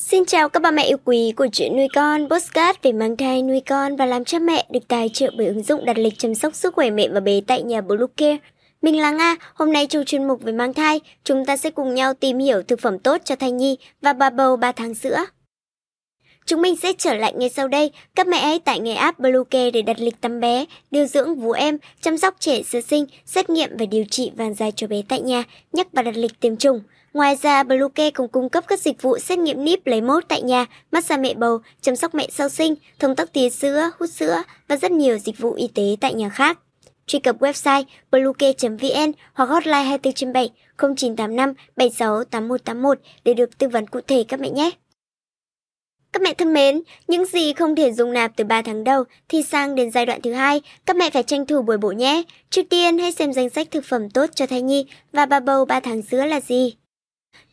Xin chào các bà mẹ yêu quý của chuyện nuôi con, postcard về mang thai, nuôi con và làm cha mẹ được tài trợ bởi ứng dụng đặt lịch chăm sóc sức khỏe mẹ và bé tại nhà Bluecare. Mình là Nga, hôm nay trong chuyên mục về mang thai, chúng ta sẽ cùng nhau tìm hiểu thực phẩm tốt cho thai nhi và bà bầu 3 tháng sữa. Chúng mình sẽ trở lại ngay sau đây. Các mẹ hãy tải ngay app Bluecare để đặt lịch tắm bé, điều dưỡng vú em, chăm sóc trẻ sơ sinh, xét nghiệm và điều trị vàng da cho bé tại nhà, nhắc và đặt lịch tiêm chủng. Ngoài ra, Bluecare cũng cung cấp các dịch vụ xét nghiệm níp lấy mốt tại nhà, massage mẹ bầu, chăm sóc mẹ sau sinh, thông tắc tía sữa, hút sữa và rất nhiều dịch vụ y tế tại nhà khác. Truy cập website bluecare.vn hoặc hotline 24 7 0985 76 8181 để được tư vấn cụ thể các mẹ nhé. Các mẹ thân mến, những gì không thể dùng nạp từ 3 tháng đầu thì sang đến giai đoạn thứ hai, các mẹ phải tranh thủ bồi bổ nhé. Trước tiên hãy xem danh sách thực phẩm tốt cho thai nhi và bà bầu 3 tháng giữa là gì.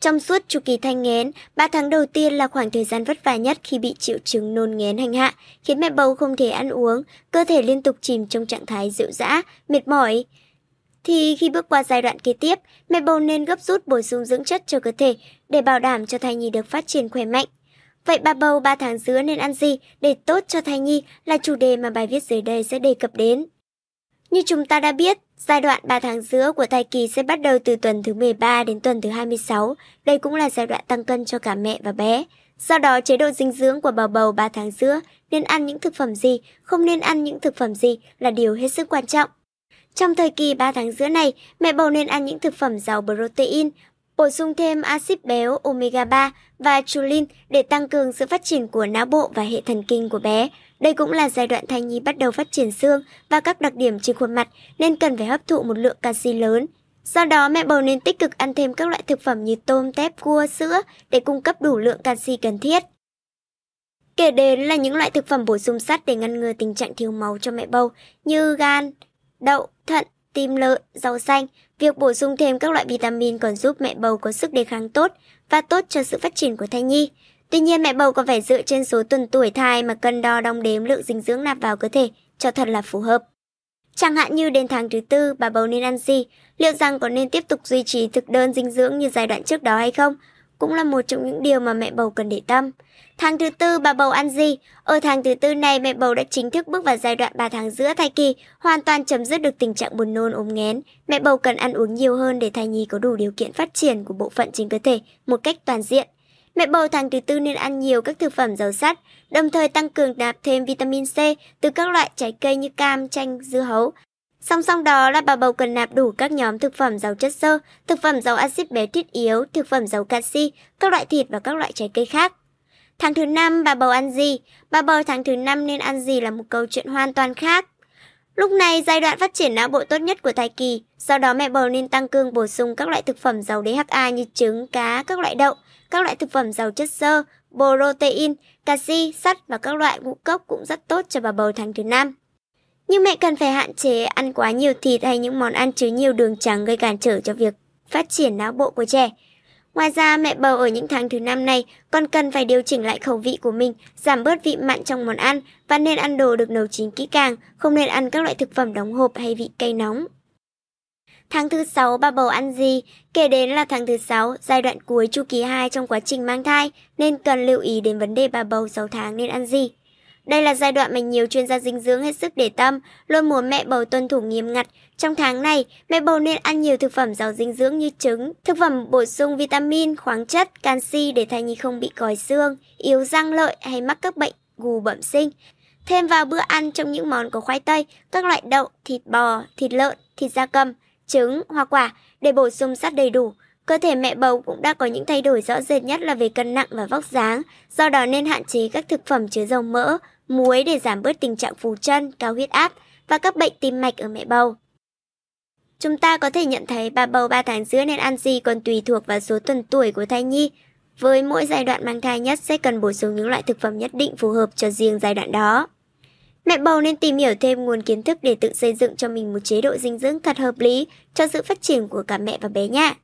Trong suốt chu kỳ thai nghén, 3 tháng đầu tiên là khoảng thời gian vất vả nhất khi bị triệu chứng nôn nghén hành hạ, khiến mẹ bầu không thể ăn uống, cơ thể liên tục chìm trong trạng thái rượu dã, mệt mỏi. Thì khi bước qua giai đoạn kế tiếp, mẹ bầu nên gấp rút bổ sung dưỡng chất cho cơ thể để bảo đảm cho thai nhi được phát triển khỏe mạnh. Vậy bà bầu 3 tháng giữa nên ăn gì để tốt cho thai nhi là chủ đề mà bài viết dưới đây sẽ đề cập đến. Như chúng ta đã biết, giai đoạn 3 tháng giữa của thai kỳ sẽ bắt đầu từ tuần thứ 13 đến tuần thứ 26. Đây cũng là giai đoạn tăng cân cho cả mẹ và bé. Do đó, chế độ dinh dưỡng của bà bầu 3 tháng giữa nên ăn những thực phẩm gì, không nên ăn những thực phẩm gì là điều hết sức quan trọng. Trong thời kỳ 3 tháng giữa này, mẹ bầu nên ăn những thực phẩm giàu protein, bổ sung thêm axit béo omega 3 và chulin để tăng cường sự phát triển của não bộ và hệ thần kinh của bé. Đây cũng là giai đoạn thai nhi bắt đầu phát triển xương và các đặc điểm trên khuôn mặt nên cần phải hấp thụ một lượng canxi lớn. Do đó, mẹ bầu nên tích cực ăn thêm các loại thực phẩm như tôm, tép, cua, sữa để cung cấp đủ lượng canxi cần thiết. Kể đến là những loại thực phẩm bổ sung sắt để ngăn ngừa tình trạng thiếu máu cho mẹ bầu như gan, đậu, thận, tim lợn, rau xanh. Việc bổ sung thêm các loại vitamin còn giúp mẹ bầu có sức đề kháng tốt và tốt cho sự phát triển của thai nhi. Tuy nhiên mẹ bầu còn phải dựa trên số tuần tuổi thai mà cân đo đong đếm lượng dinh dưỡng nạp vào cơ thể cho thật là phù hợp. Chẳng hạn như đến tháng thứ tư bà bầu nên ăn gì, liệu rằng có nên tiếp tục duy trì thực đơn dinh dưỡng như giai đoạn trước đó hay không, cũng là một trong những điều mà mẹ bầu cần để tâm. Tháng thứ tư bà bầu ăn gì? Ở tháng thứ tư này mẹ bầu đã chính thức bước vào giai đoạn 3 tháng giữa thai kỳ, hoàn toàn chấm dứt được tình trạng buồn nôn ốm nghén. Mẹ bầu cần ăn uống nhiều hơn để thai nhi có đủ điều kiện phát triển của bộ phận trên cơ thể một cách toàn diện. Mẹ bầu tháng thứ tư nên ăn nhiều các thực phẩm giàu sắt, đồng thời tăng cường nạp thêm vitamin C từ các loại trái cây như cam, chanh, dưa hấu. Song song đó là bà bầu cần nạp đủ các nhóm thực phẩm giàu chất xơ, thực phẩm giàu axit béo thiết yếu, thực phẩm giàu canxi, các loại thịt và các loại trái cây khác. Tháng thứ năm bà bầu ăn gì? Bà bầu tháng thứ năm nên ăn gì là một câu chuyện hoàn toàn khác. Lúc này giai đoạn phát triển não bộ tốt nhất của thai kỳ, sau đó mẹ bầu nên tăng cường bổ sung các loại thực phẩm giàu DHA như trứng, cá, các loại đậu, các loại thực phẩm giàu chất xơ, protein, canxi, sắt và các loại ngũ cốc cũng rất tốt cho bà bầu tháng thứ năm. Nhưng mẹ cần phải hạn chế ăn quá nhiều thịt hay những món ăn chứa nhiều đường trắng gây cản trở cho việc phát triển não bộ của trẻ. Ngoài ra, mẹ bầu ở những tháng thứ năm này còn cần phải điều chỉnh lại khẩu vị của mình, giảm bớt vị mặn trong món ăn và nên ăn đồ được nấu chín kỹ càng, không nên ăn các loại thực phẩm đóng hộp hay vị cay nóng. Tháng thứ 6 bà bầu ăn gì? Kể đến là tháng thứ 6, giai đoạn cuối chu kỳ 2 trong quá trình mang thai, nên cần lưu ý đến vấn đề bà bầu 6 tháng nên ăn gì. Đây là giai đoạn mà nhiều chuyên gia dinh dưỡng hết sức để tâm, luôn muốn mẹ bầu tuân thủ nghiêm ngặt. Trong tháng này, mẹ bầu nên ăn nhiều thực phẩm giàu dinh dưỡng như trứng, thực phẩm bổ sung vitamin, khoáng chất, canxi để thai nhi không bị còi xương, yếu răng lợi hay mắc các bệnh gù bẩm sinh. Thêm vào bữa ăn trong những món có khoai tây, các loại đậu, thịt bò, thịt lợn, thịt da cầm, trứng, hoa quả để bổ sung sắt đầy đủ. Cơ thể mẹ bầu cũng đã có những thay đổi rõ rệt nhất là về cân nặng và vóc dáng, do đó nên hạn chế các thực phẩm chứa dầu mỡ, muối để giảm bớt tình trạng phù chân, cao huyết áp và các bệnh tim mạch ở mẹ bầu. Chúng ta có thể nhận thấy bà bầu 3 tháng giữa nên ăn gì còn tùy thuộc vào số tuần tuổi của thai nhi. Với mỗi giai đoạn mang thai nhất sẽ cần bổ sung những loại thực phẩm nhất định phù hợp cho riêng giai đoạn đó. Mẹ bầu nên tìm hiểu thêm nguồn kiến thức để tự xây dựng cho mình một chế độ dinh dưỡng thật hợp lý cho sự phát triển của cả mẹ và bé nha.